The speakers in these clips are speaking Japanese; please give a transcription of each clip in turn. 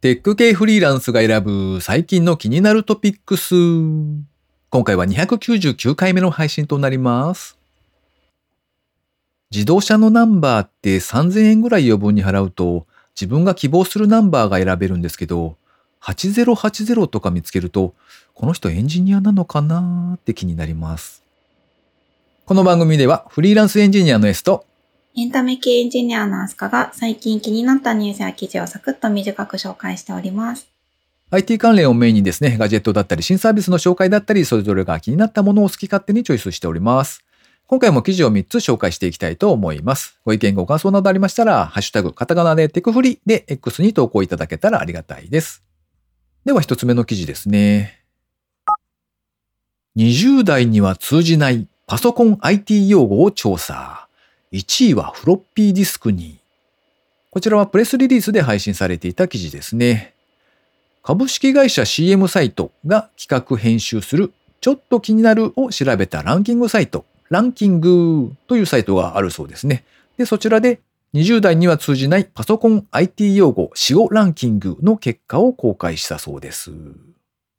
テック系フリーランスが選ぶ最近の気になるトピックス。今回は299回目の配信となります。自動車のナンバーって3000円ぐらい余分に払うと自分が希望するナンバーが選べるんですけど、8080とか見つけると、この人エンジニアなのかなーって気になります。この番組ではフリーランスエンジニアの S とエンタメ系エンジニアのアスカが最近気になったニュースや記事をサクッと短く紹介しております。IT 関連をメインにですね、ガジェットだったり新サービスの紹介だったり、それぞれが気になったものを好き勝手にチョイスしております。今回も記事を3つ紹介していきたいと思います。ご意見ご感想などありましたら、ハッシュタグ、カタカナでテクフリで X に投稿いただけたらありがたいです。では1つ目の記事ですね。20代には通じないパソコン IT 用語を調査。1位はフロッピーディスクに。こちらはプレスリリースで配信されていた記事ですね。株式会社 CM サイトが企画編集するちょっと気になるを調べたランキングサイト、ランキングというサイトがあるそうですね。で、そちらで20代には通じないパソコン IT 用語死語ランキングの結果を公開したそうです。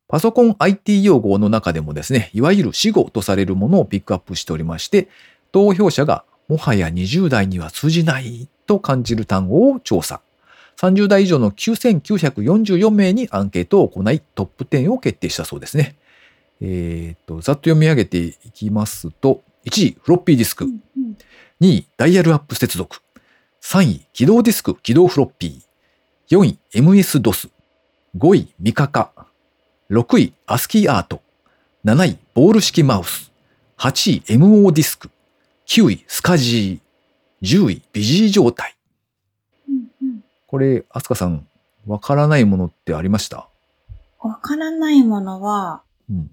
パソコン IT 用語の中でもですね、いわゆる死語とされるものをピックアップしておりまして、投票者がもはや20代には通じないと感じる単語を調査。30代以上の9944名にアンケートを行いトップ10を決定したそうですね。えっ、と、ざっと読み上げていきますと、1位、フロッピーディスク。うんうん2位、ダイヤルアップ接続。3位、起動ディスク起動フロッピー。4位、MS-DOS。5位、ミカカ。6位、アスキーアート。7位、ボール式マウス。8位、MO ディスク。9位、スカジー。10位、ビジー状態。うんうんこれ、アスカさん、わからないものってありました？わからないものは、うん。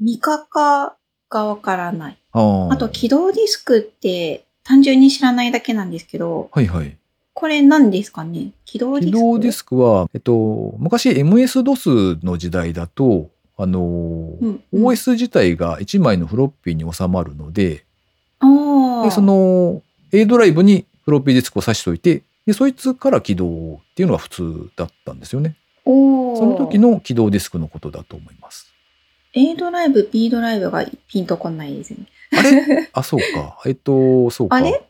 見かかがわからない。ああ。あと、起動ディスクって単純に知らないだけなんですけど、はいはい。これ何ですかね？起動ディスク？起動ディスクは、えっと、昔 MS-DOS の時代だと、あの、うんうん OS 自体が1枚のフロッピーに収まるので。で、その A ドライブにフロッピーディスクを挿しといて、で、そいつから起動っていうのが普通だったんですよね。その時の起動ディスクのことだと思います。A ドライブ、B ドライブがピンとこないですね。あれ？あ、そうか。えっと、そうか。あれ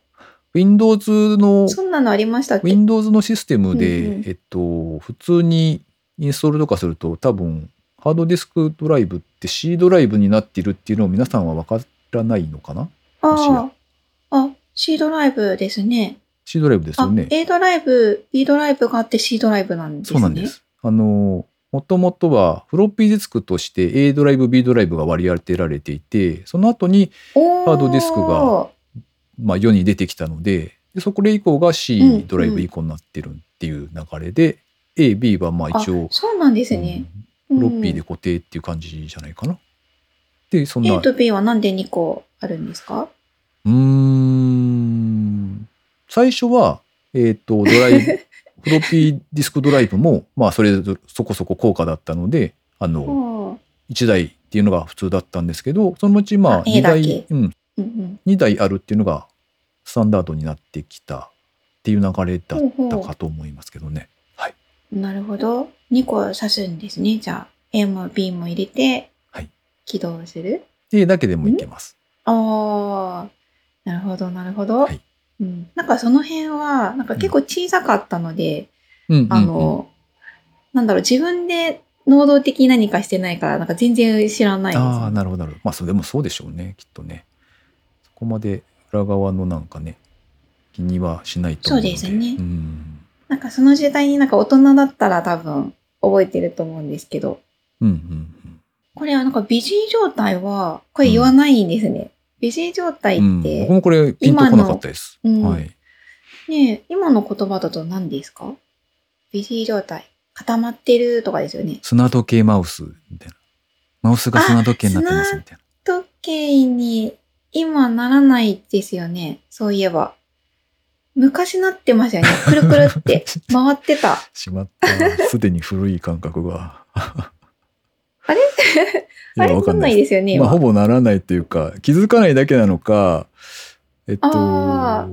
？Windows の、そんなのありましたっけ？Windows のシステムで、うんうんえっと、普通にインストールとかすると多分、ハードディスクドライブって C ドライブになっているっていうのを皆さんは分からないのかな？ああ、あ、C ドライブですね。?C ドライブですよあね。A ドライブ、B ドライブがあって C ドライブなんですね。そうなんで。す。あの、もともとはフロッピーディスクとして A ドライブ、B ドライブが割り当てられていて、その後に、おハードディスクがまあ、世に出てきたので、でそこで以降がうん C ドライブ以降になってるっていう流れで、A、B はまあ一応あ、そうなんですね。うんフロッピーで固定っていう感じじゃないかな。で、そんな、A と B はなんで2個あるんですか？うーん、最初は、えっ、と、ドライブ、フロッピーディスクドライブも、まあ、それぞそこそこ高価だったので、あの、あ1台っていうのが普通だったんですけど、そのうちまあ、あ A 2台うん、うんうん。2台あるっていうのがスタンダードになってきたっていう流れだったかと思いますけどね。はい。なるほど。2個刺すんですね。じゃあ、A も B も入れてはい、起動する、A だけでもいけます。ああ、なるほど、なるほど。はいうん、なんかその辺は、なんか結構小さかったので、うんうんうんあの、なんだろう、自分で能動的に何かしてないから、なんか全然知らないです、ああ、なるほど、なるほど。まあ、それでもそうでしょうね、きっとね。そこまで裏側のなんかね、気にはしないと思う。そうですねうん。なんかその時代になんか大人だったら多分覚えてると思うんですけど、うんうんうん。これはなんかビジー状態は、これ言わないんですね。ビジー状態っうん、て、僕もこれピンとこなかったです。うんはい。ねえ今の言葉だと何ですか？ビジー状態。固まってるとかですよね。砂時計マウスみたいな。マウスが砂時計になってますみたいな。時計に今ならないですよね。そういえば。昔なってましたよね。くるくるって 回ってた。しまった。すでに古い感覚が。あれ？あれなんないわかんないですよね。まあ、今ほぼならないというか、気づかないだけなのか、えっとあ、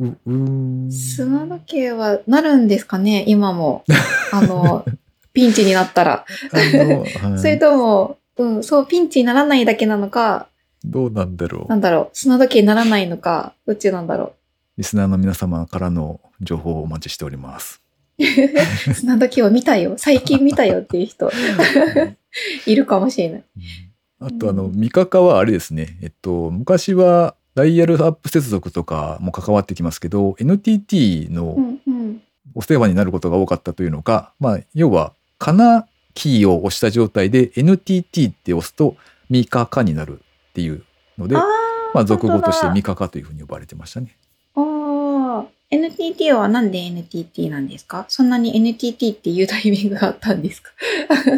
う、うーん。砂時計はなるんですかね今も。あの、ピンチになったら。はい それとも、うん、そう、ピンチにならないだけなのか、どうなんだろう。なんだろう、砂時計にならないのか、どっちなんだろリスナーの皆様からの情報をお待ちしております。う。砂時計を見たよ、最近見たよっていう人、いるかもしれない。あと、あの、ミカカはあれですね。えっと、昔はダイヤルアップ接続とかも関わってきますけど、NTT の。お世話になることが多かったというのか、まあ、要は、カナキーを押した状態で NTT って押すとミカカになるっていうので、まあ、俗語として本ミカカというふうに呼ばれてましたね。あー NTT はなんで NTT なんですか？そんなに NTT っていうタイミングがあったんですか？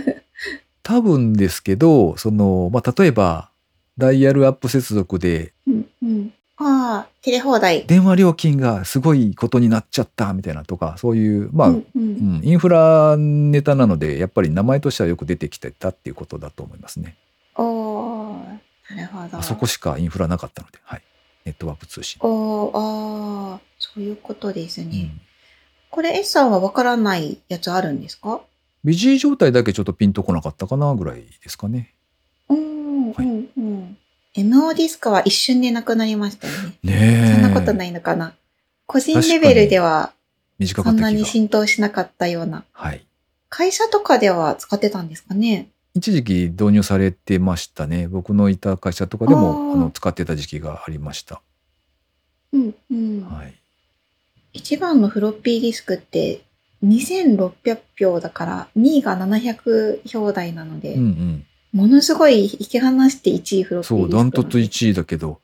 多分ですけど、その、まあ、例えば、ダイヤルアップ接続でうんうん。ああ、テレ放題。電話料金がすごいことになっちゃったみたいなとか、そういう、まあ、うんう。うんん、インフラネタなので、やっぱり名前としてはよく出てきてたっていうことだと思いますね。おー、なるほど。あそこしかインフラなかったので、はい。ネットワーク通信。おー、あー、そういうことですね。うん、これ S さんはわからないやつあるんですか？ビジー状態だけちょっとピンとこなかったかなぐらいですかね。うーん、はいうん、うん。MO ディスクは一瞬でなくなりましたよね。ねえ。そんなことないのかな個人レベルでは。そんなに浸透しなかったような。はい。会社とかでは使ってたんですかね？一時期導入されてましたね。僕のいた会社とかでもあの使ってた時期がありました。うん、うん。はい。一番のフロッピーディスクって2600票だから2位が700票台なので、うんうん。ものすごい引き離して1位フロッピーディスクそう、ダントツ位。1位だけど、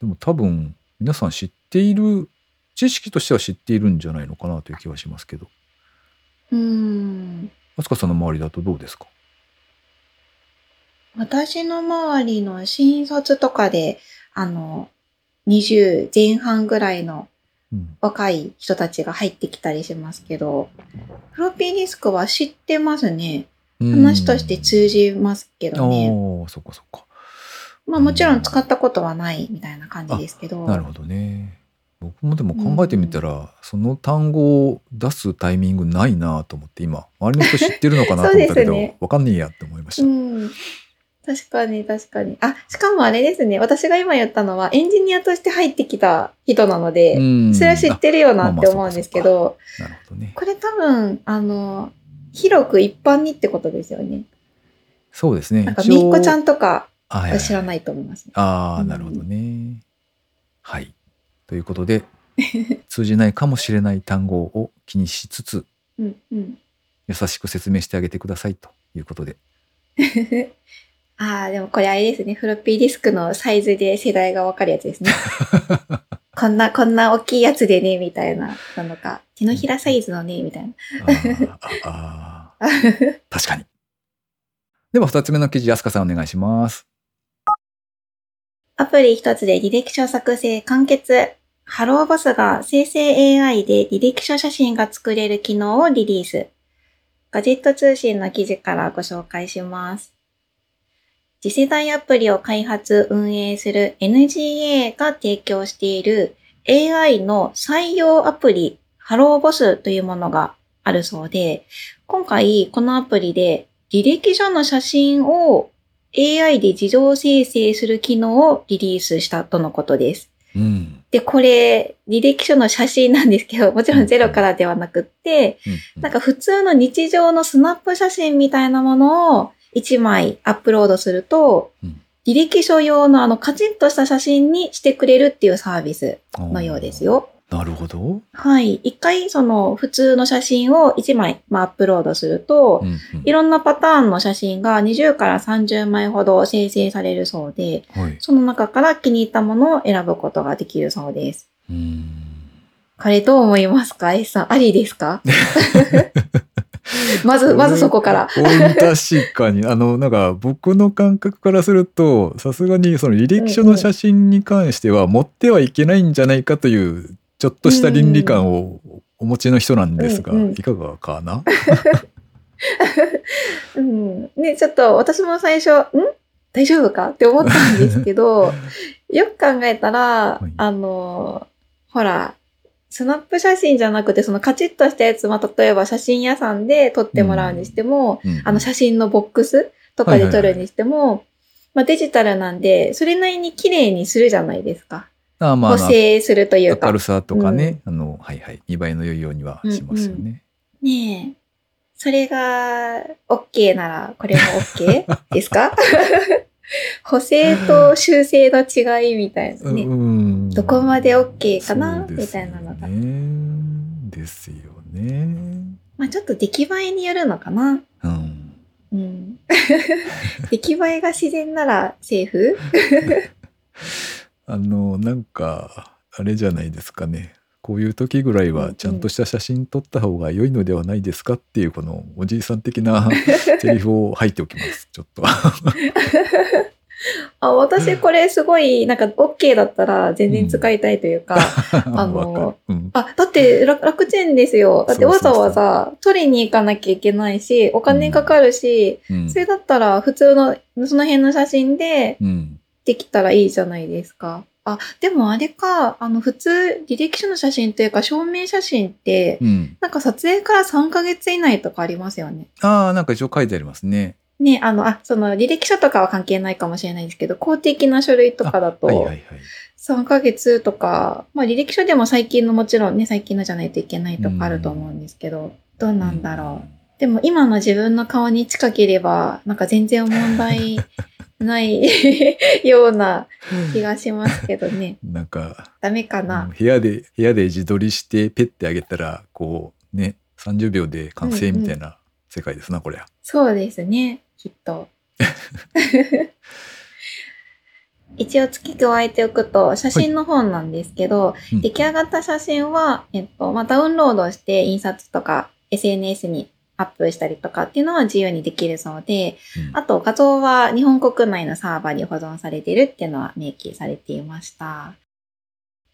でも多分皆さん知っている、知識としては知っているんじゃないのかなという気はしますけど。うーん。あすかさんの周りだとどうですか？私の周りの新卒とかで、あの、20前半ぐらいのうん。若い人たちが入ってきたりしますけど、フロッピーディスクは知ってますね。話として通じますけどね。ああ、そっかそっか。まあもちろん使ったことはないみたいな感じですけど。なるほどね。僕もでも考えてみたら、その単語を出すタイミングないなと思って今周りの人知ってるのかなと思ったけど、ねわかんねえやって思いましうた。ん。確かに確かに。あ、しかもあれですね。私が今言ったのはエンジニアとして入ってきた人なので、うんそれは知ってるよなって思うんですけど、あなるほどね。これ多分、あの、広く一般にってことですよね。そうですね。なんか、みっこちゃんとか知らないと思いますね。ああ、うんなるほどね。はい。ということで、通じないかもしれない単語を気にしつつ、うんうん。優しく説明してあげてくださいということで。ああ、でもこれあれですね。フロッピーディスクのサイズで世代がわかるやつですね。こんな、こんな大きいやつでね、みたいな、なのか。手のひらサイズのね、みたいな。あーあ 確かに。では、二つ目の記事、安香さんお願いします。アプリ一つで履歴書作成完結。ハローボスが生成 AI で履歴書写真が作れる機能をリリース。ガジェット通信の記事からご紹介します。次世代アプリを開発運営する NGA が提供している AI の採用アプリハローボスというものがあるそうで、今回このアプリで履歴書の写真を AI で自動生成する機能をリリースしたとのことです。うん。で、これ、履歴書の写真なんですけど、もちろんゼロからではなくって、うんなんか普通の日常のスナップ写真みたいなものを1枚アップロードすると、うん履歴書用のあのカチッとした写真にしてくれるっていうサービスのようです。よ。なるほど。はい。一回その普通の写真を1枚、まあ、アップロードすると、うんうんいろんなパターンの写真が20から30枚ほど生成されるそうで、はい。その中から気に入ったものを選ぶことができるそうです。うーんこれどう思いますか ?S さん、ありですか？まず、まずそこから。うん確かに。あの、なんか僕の感覚からすると、さすがにその履歴書の写真に関しては持ってはいけないんじゃないかという、ちょっとした倫理観をお持ちの人なんですが、うんうんいかがかなうん。ね、ちょっと私も最初、ん大丈夫かって思ったんですけど、よく考えたら、はいあの、ほら、スナップ写真じゃなくて、そのカチッとしたやつ、まあ、例えば写真屋さんで撮ってもらうにしても、うんあの写真のボックスとかで撮るにしても、まあ、デジタルなんで、それなりに綺麗にするじゃないですか。ああまあ補正するというか明る。さとかね、あの、はいはい、見栄えの良いようにはしますよね。ねえ。それが OK なら、これも OK ですか？補正と修正の違いみたいなね。うんどこまで OK かな、みそうですよたいなのが。ね。ですよね。まあちょっと出来栄えによるのかな。うん。うん。出来栄えが自然ならセーフ？あの、なんか、あれじゃないですかね。こういう時ぐらいうんうんはちゃんとした写真撮った方が良いのではないですかっていうこのおじいさん的な セリフを吐いておきます。ちょっと。あ私これすごいなんか OK だったら全然使いたいというか、あのわかるうんあ、だって楽楽ちんですよ。だってわざわざ取りに行かなきゃいけないし、お金かかるし、うんそれだったら普通のその辺の写真でうん。できたらいいじゃないですか。あ、でもあれか、あの普通履歴書の写真というか証明写真って、うん。なんか撮影から3ヶ月以内とかありますよね。ああ、なんか一応書いてありますね。ね、あの、あ、その履歴書とかは関係ないかもしれないですけど、公的な書類とかだと、はいはいはい。3ヶ月とか、まあ履歴書でも最近のもちろんね、最近のじゃないといけないとかあると思うんですけど、どうなんだろう。でも今の自分の顔に近ければ、なんか全然問題ない ような気がしますけどね。うん。なんか、ダメかな。部屋で、部屋で自撮りしてペッてあげたら、こうね、30秒で完成みたいな世界ですな、こりゃ。そうですね、きっと。一応付け加えておくと、写真の本なんですけど、うん出来上がった写真は、えっと、まあ、ダウンロードして印刷とか SNS にアップしたりとかっていうのは自由にできるそうで、うんあと画像は日本国内のサーバーに保存されているっていうのは明記されていました。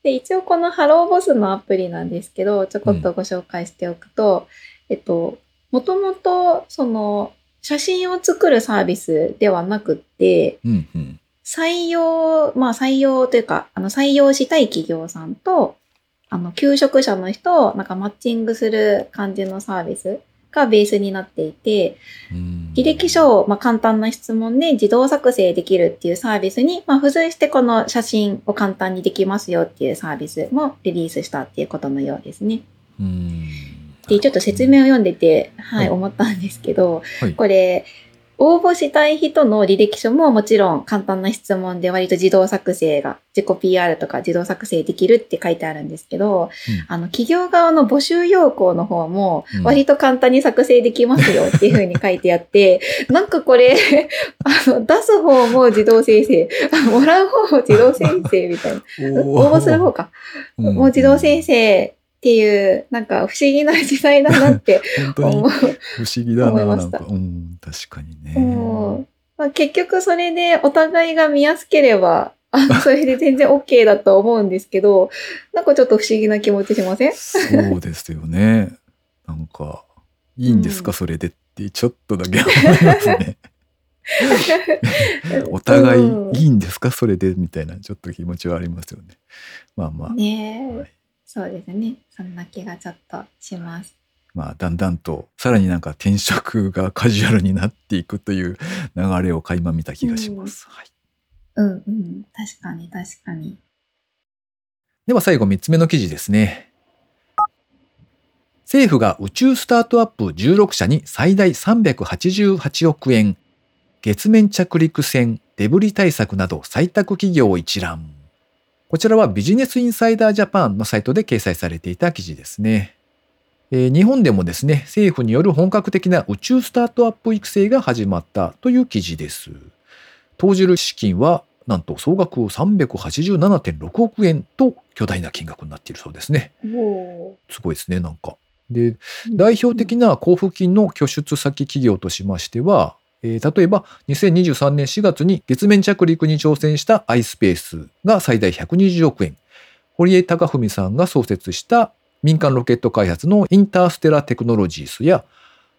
で、一応このハローボスのアプリなんですけど、ちょこっとご紹介しておくと、えっと、もともとその写真を作るサービスではなくって、うんうん。採用、まあ採用というか、あの採用したい企業さんと、あの、求職者の人をなんかマッチングする感じのサービスがベースになっていて、うん。履歴書をまあ簡単な質問で自動作成できるっていうサービスに、まあ、付随してこの写真を簡単にできますよっていうサービスもリリースしたっていうことのようですね。うん。で、ちょっと説明を読んでて、はい、はい。思ったんですけど、はい。これ、応募したい人の履歴書ももちろん簡単な質問で割と自動作成が、自己 PR とか自動作成できるって書いてあるんですけど、あの、企業側の募集要項の方もうん割と簡単に作成できますよっていう風に書いてあって、なんかこれ、あの、出す方も自動生成、あもらう方も自動生成みたいな。応募する方か。うんもう自動生成っていう、なんか不思議な時代だなって 思う。不思議だな、なんか。うん、確かにね。うんまあ、結局それでお互いが見やすければ、それで全然 OK だと思うんですけど、なんかちょっと不思議な気持ちしません？そうですよね。なんか、いいんですか、うんそれでって、ちょっとだけ思いますね。お互いうんいいんですか、それでみたいな、ちょっと気持ちはありますよね。まあまあ、ねえ、はいそうですね。そんな気がちょっとします。まあ、だんだんと、さらになんか転職がカジュアルになっていくという流れを垣間見た気がします。はい。うんうん。確かに確かに。では最後3つ目の記事ですね。政府が宇宙スタートアップ16社に最大388億円、月面着陸船、デブリ対策など採択企業一覧。こちらはビジネスインサイダージャパンのサイトで掲載されていた記事ですね。えー日本でもですね、政府による本格的な宇宙スタートアップ育成が始まったという記事です。投じる資金はなんと総額387.6億円と巨大な金額になっているそうですね。おすごいですね、なんか。で、代表的な交付金の拠出先企業としましては、えー例えば2023年4月に月面着陸に挑戦した iSpace が最大120億円、堀江貴文さんが創設した民間ロケット開発のインターステラテクノロジースや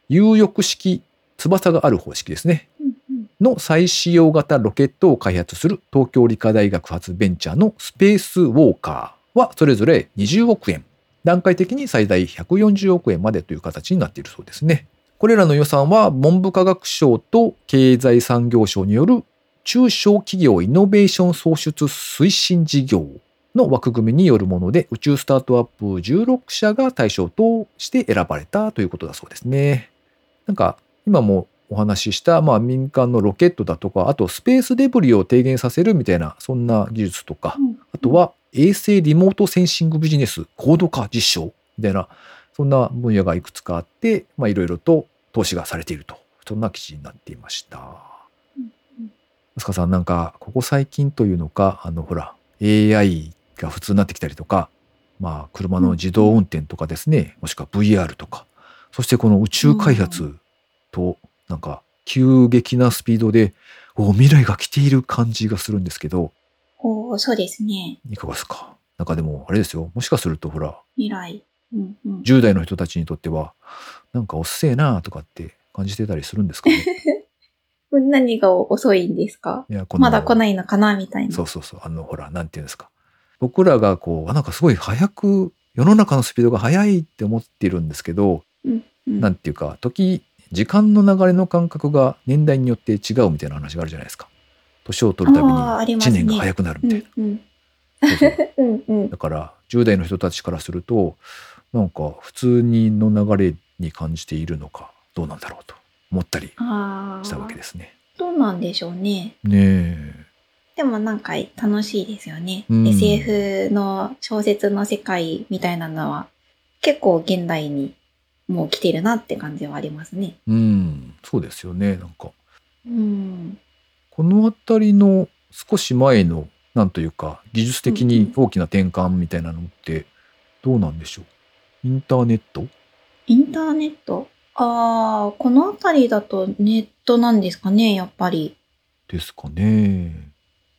有翼式翼がある方式ですね。の再使用型ロケットを開発する東京理科大学発ベンチャーのスペースウォーカはそれぞれ20億円、段階的に最大140億円までという形になっているそうですね。これらの予算は文部科学省と経済産業省による中小企業イノベーション創出推進事業の枠組みによるもので宇宙スタートアップ16社が対象として選ばれたということだそうですね。なんか今もお話しした、まあ、民間のロケットだとかあとスペースデブリを低減させるみたいなそんな技術とかあとは衛星リモートセンシングビジネス高度化実証みたいなそんな分野がいくつかあってまあいろいろと投資がされているとそんな記事になっていました。飛鳥さんなんかここ最近というのかあのほら AI が普通になってきたりとかまあ車の自動運転とかですね、もしくは VR とかそしてこの宇宙開発となんか急激なスピードでお未来が来ている感じがするんですけどおおそうですね。いかがですか？なんかでもあれですよもしかするとほら未来。うんうん、10代の人たちにとってはなんかおっせえなとかって感じてたりするんですかね。何が遅いんですか？いやまだ来ないのかなみたいな。そうそうそう。あのほらなんていうんですか。僕らがこうあなんかすごい早く世の中のスピードが速いって思っているんですけど、うんうん。なんていうか時時間の流れの感覚が年代によって違うみたいな話があるじゃないですか。年を取るたびにあーあります1ね年が早くなるみたいな、だから10代の人たちからするとなんか普通にの流れに感じているのかどうなんだろうと思ったりあしたわけあ、ですね。どうなんでしょうね。ねえ。でもなんか楽しいですよね。うん SF の小説の世界みたいなのは結構現代にもう来てるなって感じはありますね。うん、そうですよね。なんかうん。この辺りの少し前のなんというか技術的に大きな転換みたいなのってどうなんでしょう？インターネット？インターネット？ああ、この辺りだとネットなんですかね、やっぱり。ですかね。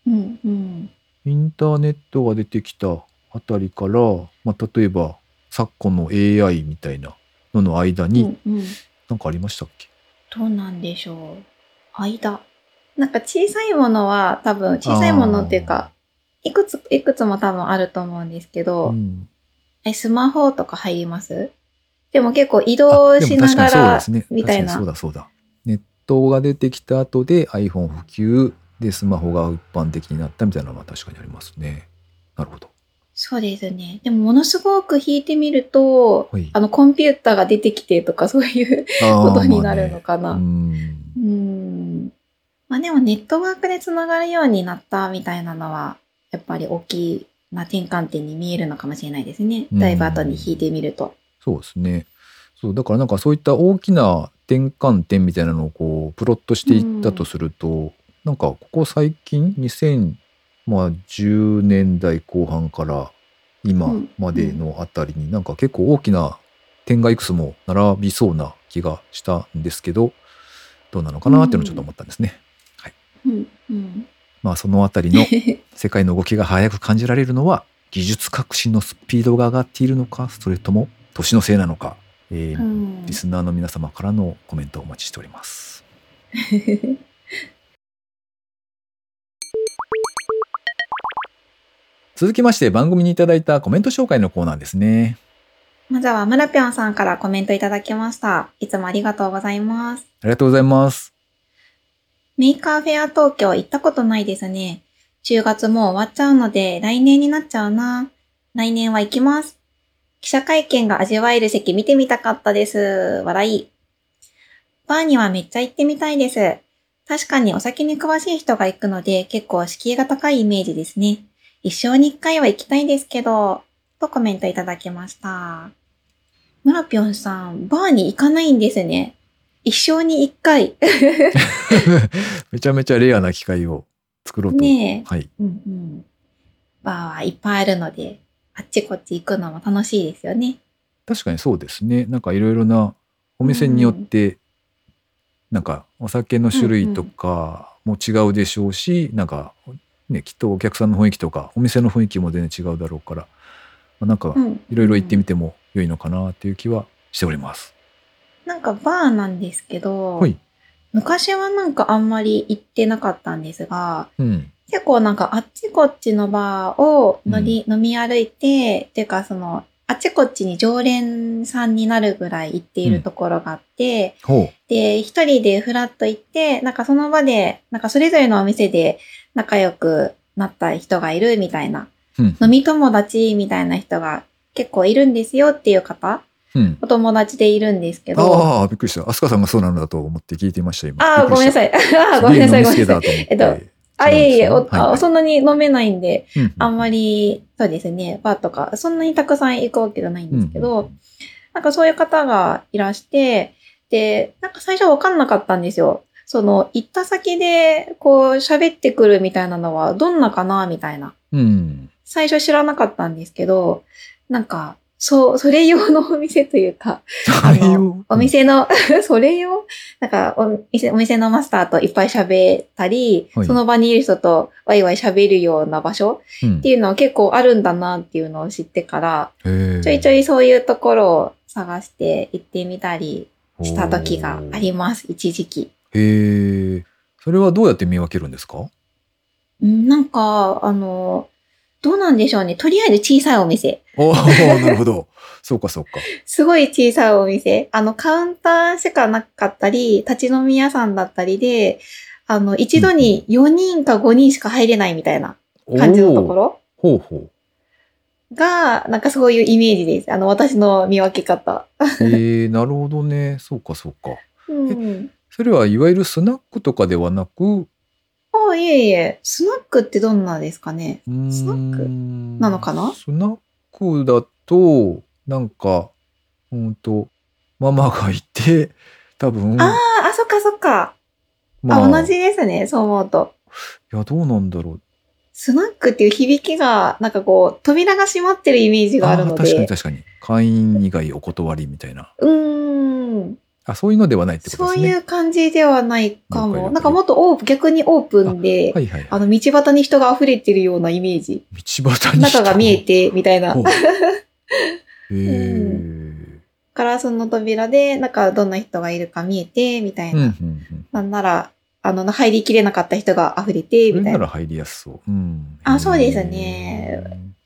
うんうん。インターネットが出てきたあたりから、まあ、例えば昨今の AI みたいなのの間にうんうん。何かありましたっけ、どうなんでしょう。間。なんか小さいものは多分、小さいものっていうか、いくつ、いくつも多分あると思うんですけど、うんえ、スマホとか入ります？でも結構移動しながら、みたいなそう。だそうだ。ネットが出てきた後で iPhone 普及でスマホが一般的になったみたいなのは確かにありますね。なるほど。そうですね。でもものすごく引いてみると、はいあのコンピューターが出てきてとかそういうことになるのかな。まあねうん。まあでもネットワークでつながるようになったみたいなのは、やっぱり大きな転換点に見えるのかもしれないですね。うんだいぶ後に引いてみると。そうですね。そうだからなんかそういった大きな転換点みたいなのをこうプロットしていったとすると、なんかここ最近2010年代後半から今までのあたりになんか結構大きな点がいくつも並びそうな気がしたんですけどどうなのかなっていうのをちょっと思ったんですね。うん。うん。まあそのあたりの 世界の動きが速く感じられるのは技術革新のスピードが上がっているのかそれとも年のせいなのか、えーうんリスナーの皆様からのコメントをお待ちしております。続きまして番組にいただいたコメント紹介のコーナーですね。まずは村ぴょんさんからコメントいただきました。いつもありがとうございます。ありがとうございます。メーカーフェア東京行ったことないですね。10月もう終わっちゃうので来年になっちゃうな。来年は行きます。記者会見が味わえる席見てみたかったです。笑い。バーにはめっちゃ行ってみたいです。確かにお酒に詳しい人が行くので結構敷居が高いイメージですね。一生に一回は行きたいですけど、とコメントいただきました。村ぴょんさん、バーに行かないんですね。一生に一回。めちゃめちゃレアな機会を作ろうと。ねえ。はい。うんうん。バーはいっぱいあるので、あっちこっち行くのも楽しいですよね。確かにそうですね。なんかいろいろなお店によって、なんかお酒の種類とかも違うでしょうし、なんかね、きっとお客さんの雰囲気とかお店の雰囲気も全然違うだろうから、まあ、なんかうん。いろいろ行ってみて。ても良いのかなっていう気はしております。なんかバーなんですけど、はい。昔はなんかあんまり行ってなかったんですが、うん。結構なんかあっちこっちのバーを乗り、飲み歩いて、っていうかその、あっちこっちに常連さんになるぐらい行っているところがあって、ほで、一人でフラッと行って、なんかその場で、なんかそれぞれのお店で仲良くなった人がいるみたいな、う。うん。飲み友達みたいな人が結構いるんですよっていう方、うん。お友達でいるんですけど、ああ、びっくりした。アスカさんがそうなんだと思って聞いていました、今。ああ、ごめんなさい。い。ああ、ごめんなさい、ごめんなさい。えっとあ、いえいえ、おあはいそんなに飲めないんで、うんあんまり、そうですね、バーとか、そんなにたくさん行くわけじゃないんですけど、なんかそういう方がいらして、で、なんか最初わかんなかったんですよ。その、行った先で、こう、喋ってくるみたいなのは、どんなかなみたいな。うん。最初知らなかったんですけど、なんか、そう、それ用のお店というか、お店の、それよなんかお店、お店のマスターといっぱい喋ったり、はい。その場にいる人とワイワイ喋るような場所うん。っていうのは結構あるんだなっていうのを知ってから、へえちょいちょいそういうところを探して行ってみたりした時があります、一時期。へえ。それはどうやって見分けるんですか？うんなんか、あの、どうなんでしょうね。とりあえず小さいお店。おおなるほど。そうかそうか。すごい小さいお店。あの、カウンターしかなかったり、立ち飲み屋さんだったりで、あの、一度に4人か5人しか入れないみたいな感じのところほうほが、なんかそういうイメージです。あの、私の見分け方。う。へえ、なるほどね。そうかそうか。うん。それはいわゆるスナックとかではなく、ああ、いえいえ、スナックってどんなですかね？スナック？なのかな？スナックだと、なんか、うんと、ママがいて、多分、ああ、あ、そっかそっか。まあ、同じですね、そう思うと。いや、どうなんだろう。スナックっていう響きが、なんかこう、扉が閉まってるイメージがあるのー確かにで。確かに。会員以外お断りみたいな。うーん。あ、そういうのではないってことですね。そういう感じではないかも。なんかもっとオープン、逆にオープンで、はいはい。あの、道端に人が溢れてるようなイメージ。道端に人中が見えて、みたいな。へラスの扉で、中どんな人がいるか見えて、みたいうん、うん、な。うん。なんなら、あの、入りきれなかった人が溢れて、みたな。それないら入りやすそう。うん。あそうですね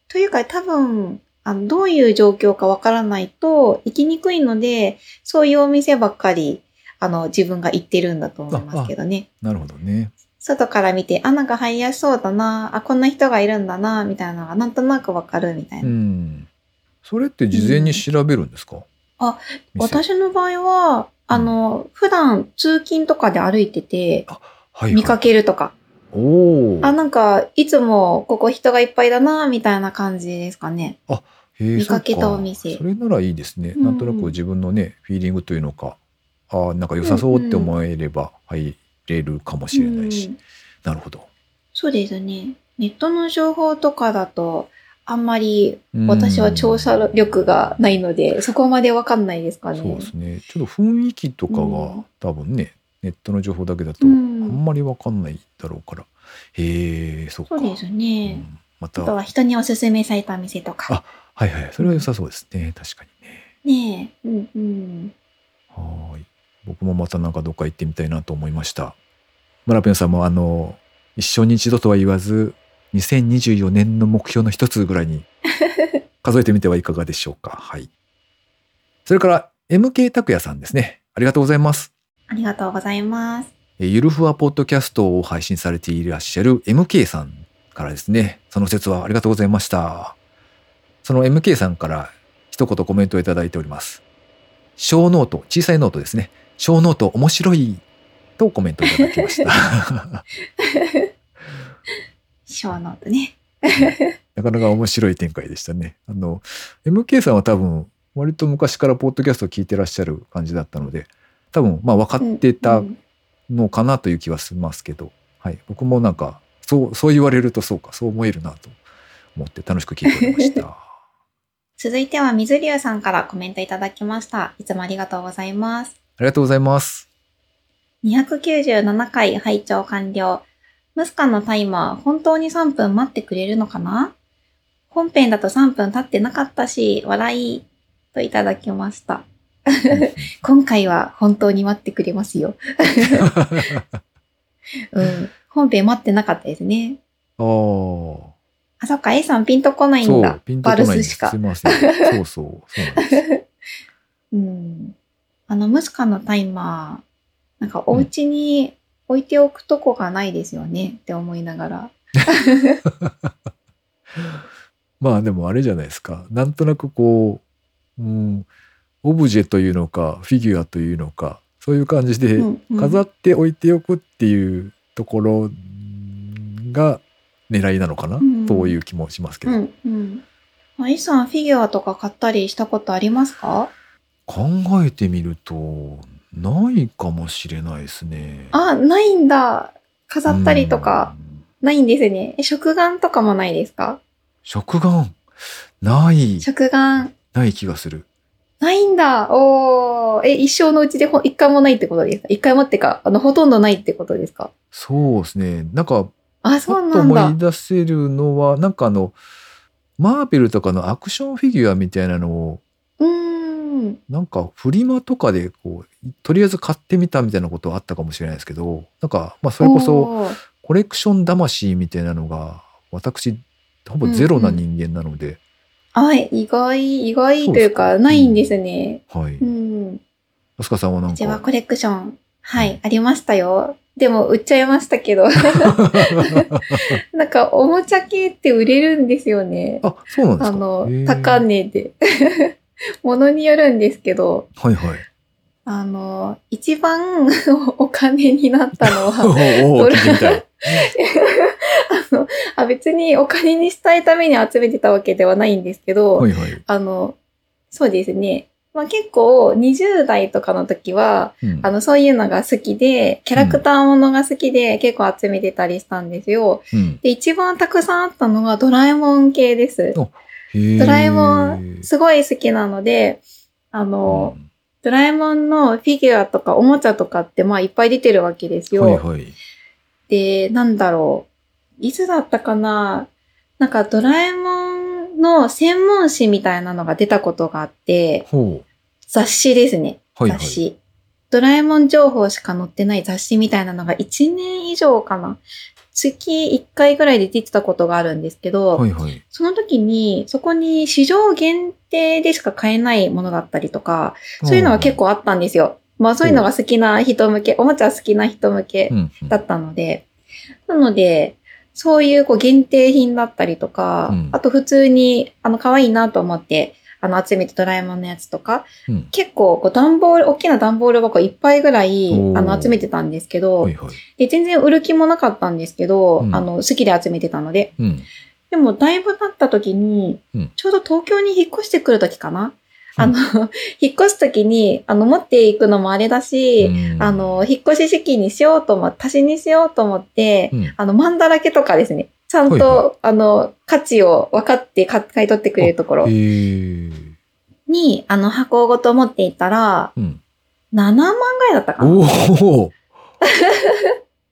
というか、多分、あの、どういう状況かわからないと、行きにくいので、そういうお店ばっかり、あの、自分が行ってるんだと思いますけどね。なるほどね。外から見て、あ、なんか入りやすそうだな、あ、こんな人がいるんだな、みたいなのがなんとなくわかるみたいうな。ん。それって事前に調べるんですか、あ、店私の場合は、あの、普段通勤とかで歩いてて、はいはい、見かけるとか。おお。あ、なんか、いつもここ人がいっぱいだな、みたいな感じですかね。へえ見かけたお店それならいいですね。うんなんとなく自分のね、フィーリングというのか、ああ、なんか良さそうって思えれば入れるかもしれないし。うんなるほど。そうですね。ネットの情報とかだと、あんまりうん私は調査力がないので、そこまでわかんないですかね。そうですね。ちょっと雰囲気とかが、うん多分ね、ネットの情報だけだと、あうんんまりわかんないだろうから。へえ、そっか。そうですうね。んまた、あとは人におすすめされた店とか。あはいはい。それは良さそうですね。確かにね。ねえ。うんうん。はーい。僕もまたなんかどっか行ってみたいなと思いました。村ペンさんもあの、一生に一度とは言わず、2024年の目標の一つぐらいに 数えてみてはいかがでしょうか。はい。それから MK 拓也さんですね。ありがとうございます。ありがとうございます。えゆるふわポッドキャストを配信されていらっしゃる MK さんからですね。その節はありがとうございました。その MK さんから一言コメントをいただいております。小ノート、小さいノートですね。小ノート面白いとコメントをいただきました。小ノートね。なかなか面白い展開でしたね。あの、MK さんは多分、割と昔からポッドキャストを聞いてらっしゃる感じだったので、多分、まあ分かってたうんのかなという気はしますけど、はい。僕もなんか、そう、そう言われるとそうか、そう思えるなと思って楽しく聞いておりました。続いては水流さんからコメントいただきました。いつもありがとうございます。ありがとうございます。297回拝聴完了。ムスカンのタイマー、本当に3分待ってくれるのかな？本編だと3分経ってなかったし、笑い、といただきました。今回は本当に待ってくれますよ。うん。本編待ってなかったですね。あ。あ、そっか、A さんピンとこないんだ。ピンとこないんバルスしかですすい。ません。そうそう。そうなんです。うん。あの、ムスカのタイマー、なんかお家に置いておくとこがないですよねって思いながら。まあでもあれじゃないですか。なんとなくこう、うん、オブジェというのか、フィギュアというのか、そういう感じでうんうん飾って置いておくっていうところうんが狙いなのかな、うんという気もしますけど。うん、うん。あ、イさんフィギュアとか買ったりしたことありますか？考えてみると、ないかもしれないですね。あ、ないんだ。飾ったりとか、うん。ないんですね。え、食玩とかもないですか？食玩？ない、食玩、ない気がする。ないんだ。おー。え、一生のうちでほ一回もないってことですか？一回もってか、あの、ほとんどないってことですか？そうですね。なんか、あ、パそうなんだ思い。出せるのは、なんかあの、マーベルとかのアクションフィギュアみたいなのを、うーん。なんかフリマとかでこう、とりあえず買ってみたみたいなことはあったかもしれないですけど、なんか、まあそれこそコレクション魂みたいなのが、私、ほぼゼロな人間なので、あ、意外、意外というか、ないんですね。はい。うん。あすかさんはなんか、うちはコレクション、はい、ありましたよ。でも、売っちゃいましたけど。なんか、おもちゃ系って売れるんですよね。あ、そうなんですか？あの高値で。ものによるんですけど、はいはい。あの、一番 お金になったのおは、おー聞いてみたい。あのあ、別にお金にしたいために集めてたわけではないんですけど、はいはい。あの、そうですね。まあ、結構20代とかの時は、うんあの、そういうのが好きで、キャラクターものが好きで結構集めてたりしたんですよ。うんで、一番たくさんあったのがドラえもん系です。ドラえもん、すごい好きなので、あの、ドラえもんのフィギュアとかおもちゃとかってまあいっぱい出てるわけですよ。はいはい。で、なんだろう。いつだったかな？なんかドラえもんの専門誌みたいなのが出たことがあって、ほ雑誌ですね。う。はいはい。雑誌。ドラえもん情報しか載ってない雑誌みたいなのが1年以上かな。月1回ぐらいで出てたことがあるんですけど、はいはい。その時にそこに市場限定でしか買えないものだったりとか、そういうのが結構あったんですよ。まあそういうのが好きな人向け、おもちゃ好きな人向けうんうんだったので、なので、そういうこう限定品だったりとか、うんあと普通にあの可愛いなと思って、あの集めてドラえもんのやつとか、うん。結構こう段ボール、大きな段ボール箱いっぱいぐらいあの集めてたんですけど、はいはい。で全然売る気もなかったんですけど、うん。あの好きで集めてたので、うん。でもだいぶ経った時に、うん。ちょうど東京に引っ越してくる時かな、あの、引っ越す時に、あの持っていくのもあれだし、うん。あ、の、引っ越し資金にしようと思って、足しにしようと思って、うん。あの、マンだらけとかですね。ちゃんと、はいはあの、価値を分かって買買い取ってくれるところ。に、あの、箱ごと持っていったら、うん。7万ぐらいだったかな。おお。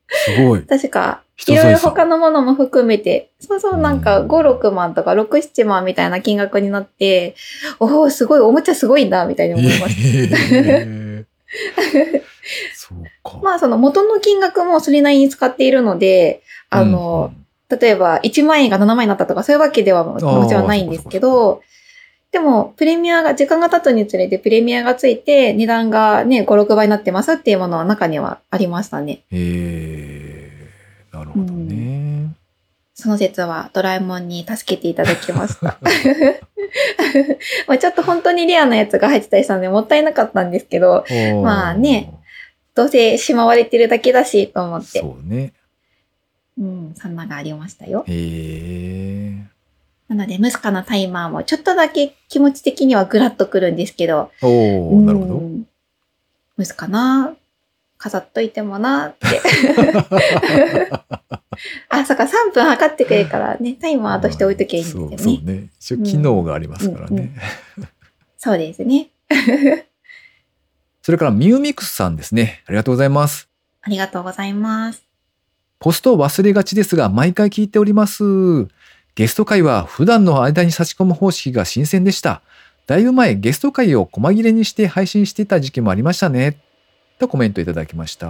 すごい。確か、いろいろ他のものも含めて、そうそう、なんかうん5、6万とか6、7万みたいな金額になって、おお、すごい、おもちゃすごいんだ、みたいに思いました。へえ そうか。まあ、その元の金額もそれなりに使っているので、あの、例えば1万円が7万円になったとかそういうわけではももちろんないんですけど、でもプレミアが、時間が経つにつれてプレミアがついて値段がね、5、6倍になってますっていうものは中にはありましたね。うん、へえ。なるほどね。その説はドラえもんに助けていただきました。まあちょっと本当にレアなやつが入ってたりしたのでもったいなかったんですけど、まあね。どうせしまわれてるだけだしと思って。そうね。うん、そんながありましたよ。へえ。なので、ムスカのタイマーもちょっとだけ気持ち的にはグラッとくるんですけど、おお、なるほど。うんムスかな飾っといてもなって。あ、そっか、3分測ってくれるからね、タイマーとして置いときゃいいんですよね。そうそうね。一応機能がありますからね。そうですね。それからミューミックスさんですね。ありがとうございます。ありがとうございます。ポストを忘れがちですが、毎回聞いております。ゲスト会は普段の間に差し込む方式が新鮮でした。だいぶ前、ゲスト会を細切れにして配信していた時期もありましたね。とコメントいただきました。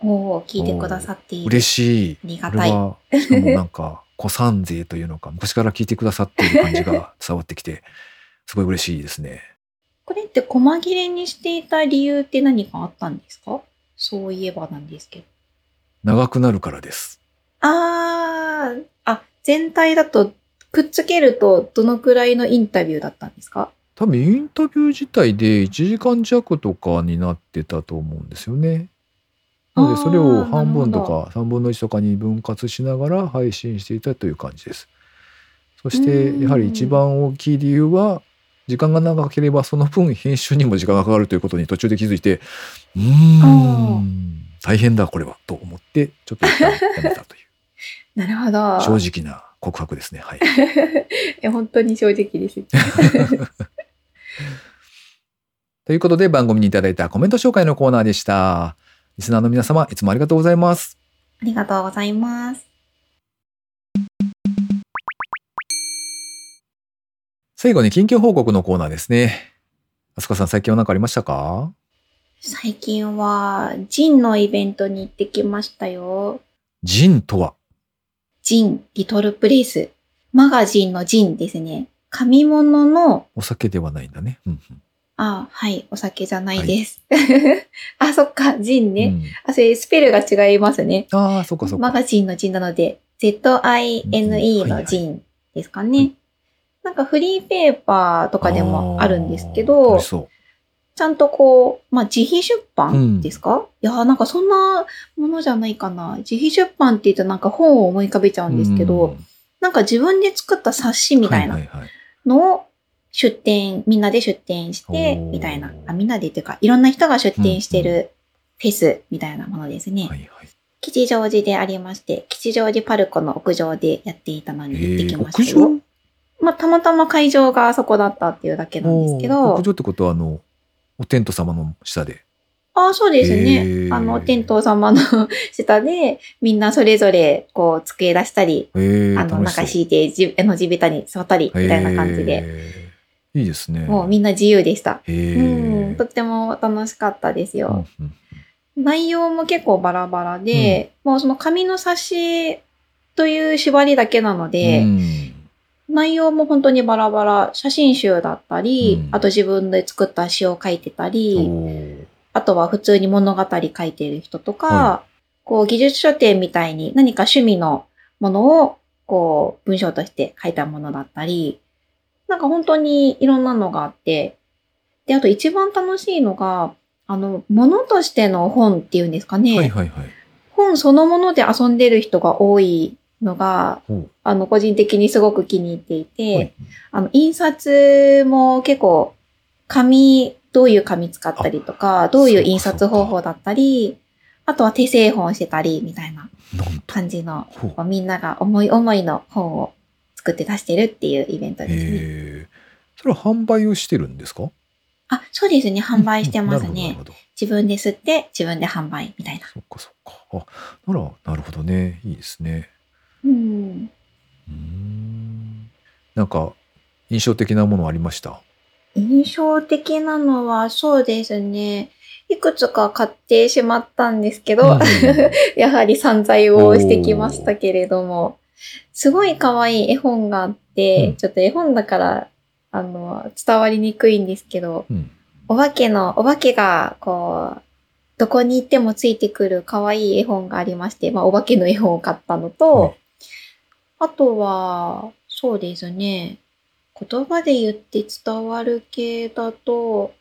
おおー聞いてくださっている。嬉しい。ありがたい。これは、しかもなんか、古参勢というのか、昔から聞いてくださっている感じが伝わってきて、すごい嬉しいですね。これって細切れにしていた理由って何かあったんですか？そういえばなんですけど。長くなるからです。あー、あ、全体だとくっつけるとどのくらいのインタビューだったんですか？多分インタビュー自体で1時間弱とかになってたと思うんですよね。なのでそれを半分とか3分の1とかに分割しながら配信していたという感じです。そしてうんやはり一番大きい理由は時間が長ければその分編集にも時間がかかるということに途中で気づいてうーん大変だこれはと思ってちょっと一旦やめたという なるほど。正直な告白ですね。はい。いや、本当に正直です。ということで番組にいただいたコメント紹介のコーナーでした。リスナーの皆様いつもありがとうございます。ありがとうございます。最後に緊急報告のコーナーですね。あすかさん最近は何かありましたか？最近は、ジンのイベントに行ってきましたよ。ジンとは？ジン、リトルプレイス。マガジンのジンですね。紙物の、お酒ではないんだね。うんあ、はい、お酒じゃないです。あ、そっか、ジンうんね。うんあ、それスペルが違いますね。ああ、そっかそっか。マガジンのジンなので、ZINE のジンですかね。はいなんかフリーペーパーとかでもあるんですけどちゃんとこう、まあ、自費出版ですか、いやー、なんかそんなものじゃないかな。自費出版って言うとなんか本を思い浮かべちゃううんですけど、うんなんか自分で作った冊子みたいなのを出展、みんなで出展して、みたいな。あ、みんなでっていうか、いろんな人が出展してるフェスみたいなものですね。はいはい。吉祥寺でありまして、吉祥寺パルコの屋上でやっていたのえに行ってきー、ましたよ。屋上？まあ、たまたま会場があそこだったっていうだけなんですけど屋、上ってことはあの、お天道様の下で。ああ、そうですへね。ーあの、天道様の下で、みんなそれぞれ、こう、机出したり、えー、あの、楽しそう中敷いて、じ、あの地べたに座ったり、みたいな感じで、えーいいですね。もうみんな自由でした。へうーん、とっても楽しかったですよ。うんうん内容も結構バラバラで、もうその紙の冊子という縛りだけなので、うん内容も本当にバラバラ、写真集だったり、うんあと自分で作った詩を書いてたり、あとは普通に物語書いてる人とか、はこう技術書店みたいに何か趣味のものをこう文章として書いたものだったり、なんか本当にいろんなのがあって、で、あと一番楽しいのが、あの、物としての本っていうんですかね。はいはいはい。本そのもので遊んでる人が多いのが、ほうあの、個人的にすごく気に入っていて、はいあの、印刷も結構、紙、どういう紙使ったりとか、どういう印刷方法だったり、あとは手製本してたり、みたいな。感じの、みんなが思い思いの本を作って出してるっていうイベントですね。それは販売をしてるんですか？あ、そうですね。販売してますね自分で吸って、自分で販売みたいな。そっかそっか。あ、なら、なるほどね。いいですね。うん。うーん。なんか、印象的なものありました？印象的なのは、そうですね。いくつか買ってしまったんですけど、うん やはり散財をしてきましたけれども、すごい可愛い絵本があって、うんちょっと絵本だから、あの、伝わりにくいんですけど、うん。お化けの、お化けが、こう、どこに行ってもついてくる可愛い絵本がありまして、まあ、お化けの絵本を買ったのと、はいあとは、そうですね、言葉で言って伝わる系だと、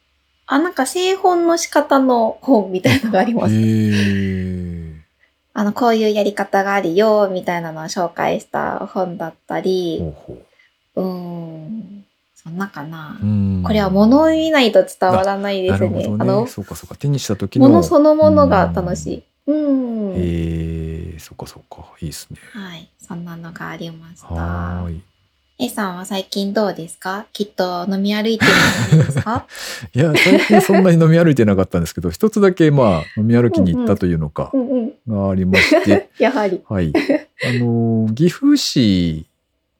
あ、なんか製本の仕方の本みたいなのがあります。あの、こういうやり方があるよ、みたいなのを紹介した本だったり、ほうほうーん、そんなかなこれは物を見ないと伝わらないですね。ね。あの、そうかそうか。手にした時の。物そのものが楽しい。うん。へえ、そっかそっか。いいですね。はい。そんなのがありました。はーい。A さんは最近どうですか？きっと飲み歩いてるんですか？いや、最近そんなに飲み歩いてなかったんですけど、一つだけまあ、飲み歩きに行ったというのか。がありまして、やはり。はい。あのー、岐阜市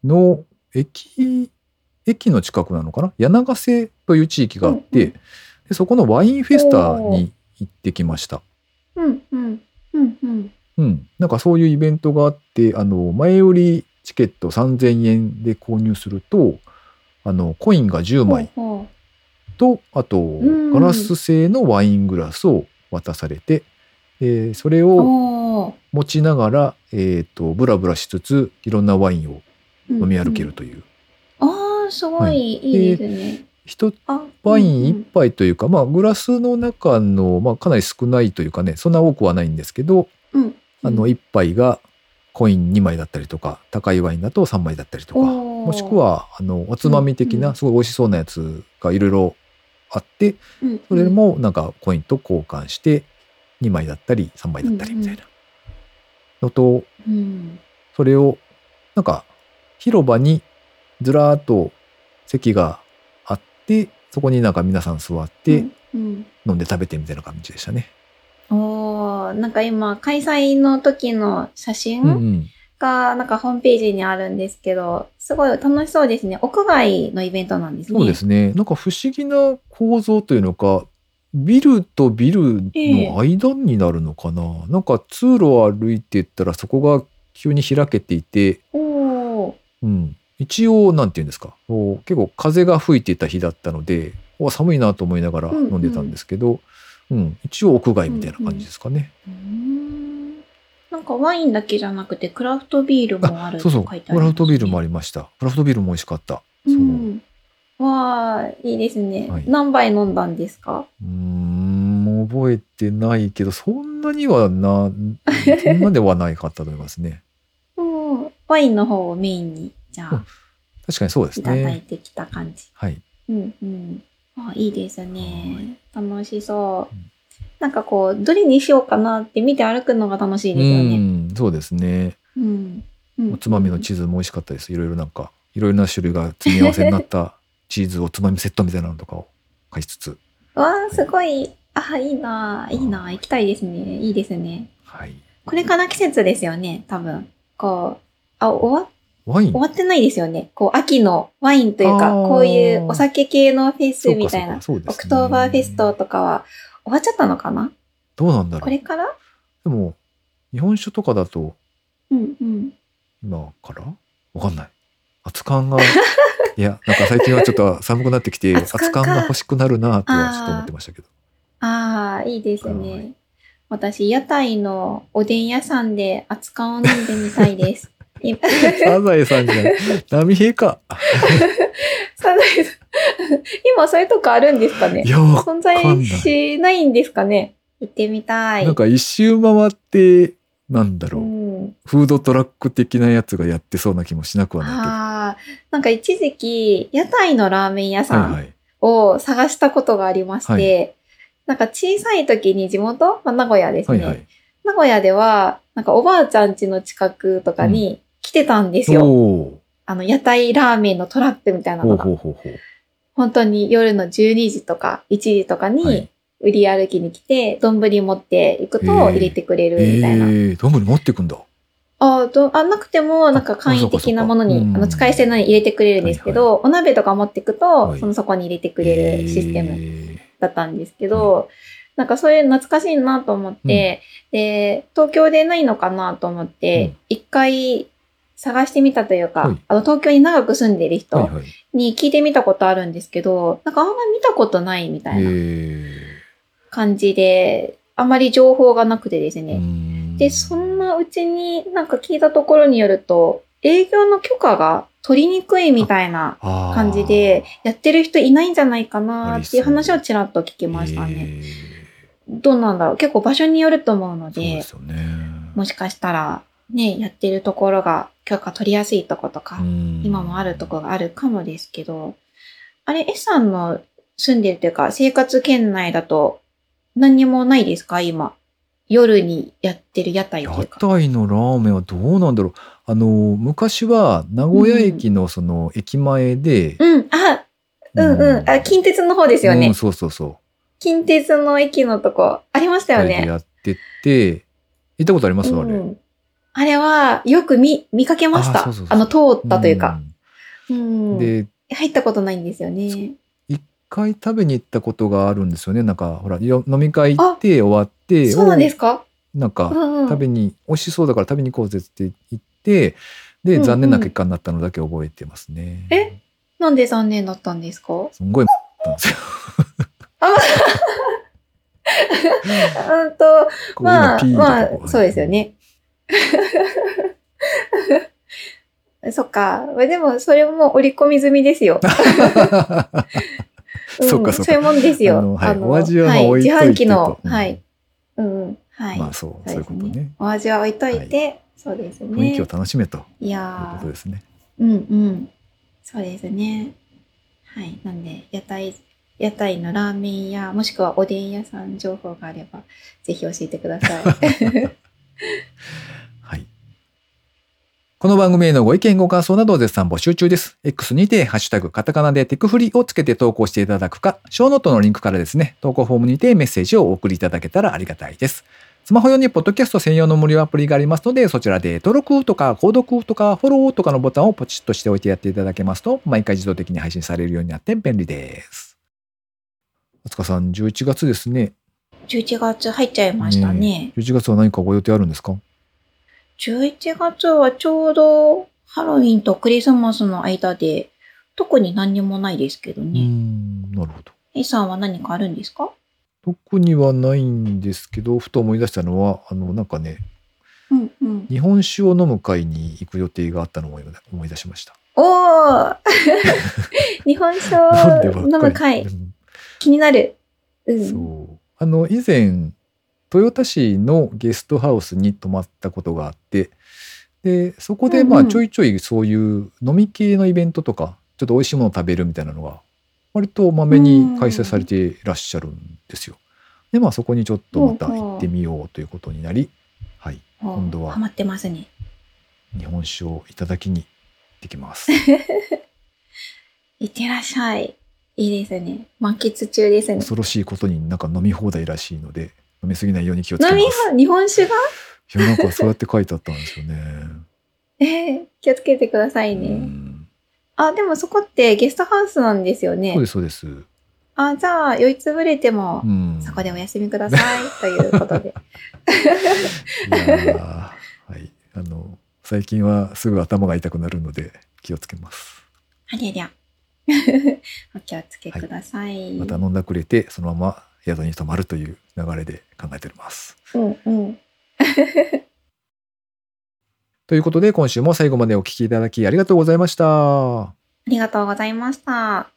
の駅、駅の近くなのかな？柳ヶ瀬という地域があって、うんうんでそこのワインフェスタに行ってきました。うんうん。うんうん。うん。なんかそういうイベントがあって、あの、前売りチケット3000円で購入すると、あの、コインが10枚と、あと、んガラス製のワイングラスを渡されて、えーそれうを持ちながら、えっ、と、ブラブラしつつ、いろんなワインを飲み歩けると。という。ああ、すごはいいいいですね。一あワインうん一杯というか、まあ、グラスの中の、まあ、かなり少ないというかね、そんな多くはないんですけど、うんうん。あの、一杯がコイン2枚だったりとか、高いワインだと3枚だったりとか、もしくは、あの、おつまみ的うんう、なん。すごい美味しそうなやつがいろいろあって、うんそれもなんかコインと交換して、2枚だったり3枚だったりみたいな。のと、うん。それを、なんか、広場にずらーっと席があって、そこになんか皆さん座ってうんうん飲んで食べてみたいな感じでしたね。おーなんか今、開催の時の写真、うんうん。が、なんかホームページにあるんですけど、すごい楽しそうですね。屋外のイベントなんですね。そうですね。なんか不思議な構造というのか、ビルとビルの間になるのかな、なんか通路を歩いていったらそこが急に開けていて、おーうん、一応なんて言うんですか？結構風が吹いていた日だったのでお寒いなと思いながら飲んでたんですけど、うん一応屋外みたいな感じですかね。うーんなんかワインだけじゃなくて、クラフトビールもあるそうそう。クラフトビールもありました。クラフトビールも美味しかった。そううん。わあ、いいですね、はい何杯飲んだんですか？うーん覚えてないけどそんなにはなそんなではないかったと思いますね。うん。ワインの方をメインに、じゃうんあ、確かにそうですいただいね。てきた感じ。はい。うんうん。あ、いいですね。楽しそううん。なんかこう、どれにしようかなって見て歩くのが楽しいうですよね。んそうですね。うん。うんおつまみのチーズも美味しかったです。いろいろなんかいろいろな種類が詰め合わせになったチーズおつまみセットみたいなのとかを買いつつ、わあ、すごい。あ、いいな、いいな、行きたいですね。いいですね。はい。これから季節ですよね、多分。こう、あ、終わ、ワイン？終わってないですよね。こう、秋のワインというか、こういうお酒系のフェスみたいな、ねオクトーバーフェストとかは終わっちゃったのかな？どうなんだろう。これから？でも日本酒とかだとうんうん。今から？わかんない。熱燗が いやなんか最近はちょっと寒くなってきて熱熱燗か燗が欲しくなるなとはちょっと思ってましたけど。ああ、いいですはねい。私、屋台のおでん屋さんで熱燗を飲んでみたいです。今サザエさんじゃない。波平か。サザエさん今そういうとこあるんですかねいやわ存在しないんですかね行ってみたい。なんか一周回ってなんだろう、うん、フードトラック的なやつがやってそうな気もしなくはないああ、なんか一時期、屋台のラーメン屋けど。さんはいはい。を探したことがありまして、なんか小さい時に地元、まあ、名古屋ですね、はいはい。名古屋では、なんかおばあちゃん家の近くとかに来てたんですよ。おあの、屋台ラーメンのトラックみたいなのが。ほうほうほう。本当に夜の12時とか1時とかはにい売り歩きに来て、丼持っていくと入れてくれるみたいな。ええー、どんぶり持ってくんだ。あどあなくても、なんか簡易的なものに、あの、使い捨てのに入れてくれるんですけど、お鍋とか持っていくと、はいそのそこに入れてくれるシステムム。だったんですけど、なんかそういう懐かしいなと思って、で、東京でないのかなと思っうんて、一、回探してみたというか、はいあの、東京に長く住んでる人はいはい。に聞いてみたことあるんですけど、なんかあんま見たことないみたいなえ感じで、あまり情報がなくてですえね。で、そんなうちになんか聞いたところによると、営業の許可が取りにくいみたいな感感じで、やってる人いないんじゃないかなっていう話をちらっと聞きましたね。どうなんだろう結構場所によると思うのでで、ね。もしかしたらね、やってるところが許可取りやすいとことか、今もあるところがあるかもですけど、あれ、S さんの住んでるというか、生活圏内だと何にもないですか？今。夜にやってる屋台とい屋うか。台のラーメンはどうなんだろう？あの、昔は名古屋駅のその駅前で、うん、あ、うんうん。あ、近鉄の方ですよね。うんそうそうそう。近鉄の駅のとこ、ありましたよね。やってて、行ったことあります？あれ。うんあれは、よく見、見かけました。ああそうそうそうの、通ったというか。うん。うん。で、入ったことないんですよね。一回食べに行ったことがあるんですよね。なんか、ほら、よ飲み会行って終わって、そうなんですか？なんかうんうん食べに、美味しそうだから食べに行こうぜって言ってで、うんうん残念な結果になったのだけ覚えてますね。え？なんで残念だったんですか？すんごいだったんですよ。うんと、まあ、まあ、そうですよ。ね。そっか。まあでも、それも織り込み済みですよ。う んそっかそっかそういうもんですよ。はいお味は置いといてと自販機の、うんはい。うんうん。はい。まあそう、そういうことね。お味は置いといて、そうですね。雰囲気を楽しめといやーことですね。うんうん。そうですね。はい。なんで、屋台、屋台のラーメン屋、もしくはおでん屋さん情報があれば、ぜひ教えてください。はい。この番組へのご意見ご感想などを絶賛募集中です。X にて、ハッシュタグ、カタカナでテクフリをつけて投稿していただくか、ショーノートのリンクからですね、投稿フォームにてメッセージをお送りいただけたらありがたいです。スマホ用にポッドキャスト専用の無料アプリがありますので、そちらで登録とか、購読とか、フォローとかのボタンをポチッとしておいてやっていただけますと、毎回自動的に配信されるようになって便利です。あつかさん、11月ですね。11月入っちゃいましたね。11月は何かご予定あるんですか？11月はちょうどハロウィンとクリスマスの間で、特に何にもないですけどね。ん、なるほど。A さんは何かあるんですか？特にはないんですけど、ふと思い出したのは、あの、なんかね、うんうん。日本酒を飲む会に行く予定があったのを思い出しました。おー 日本酒を飲む会気になる。うん。そう。あの、以前、豊田市のゲストハウスに泊まったことがあって、で、そこでまあちょいちょいそういう飲み系のイベントとか、ちょっと美味しいものを食べるみたいなのが、割とまめに開催されていらっしゃるんですよ。で、まあそこにちょっとまた行ってみようということになり、はい、お今度は。日本酒をいただきに行ってきます。いってらっしゃい。いいですね。満喫中ですね。恐ろしいことになんか飲み放題らしいので、飲みすぎないように気をつけ飲みます。は日本酒が？いや、なんかそうやって書いてあったんですよね。えー、気をつけてくださいうね。んあ、でもそこってゲストハウスなんですよねそう。です、そうです。あ、じゃあ、酔いつぶれてもう、ん。そこでお休みください。ということで。いやーはい。あの、最近はすぐ頭が痛くなるので気をつけます。ありゃりゃ。お気をつけください。また飲んだくれて、そのまま宿に泊まるという流れで考えております。うんうん。ということで、今週も最後までお聞きいただきありがとうございました。ありがとうございました。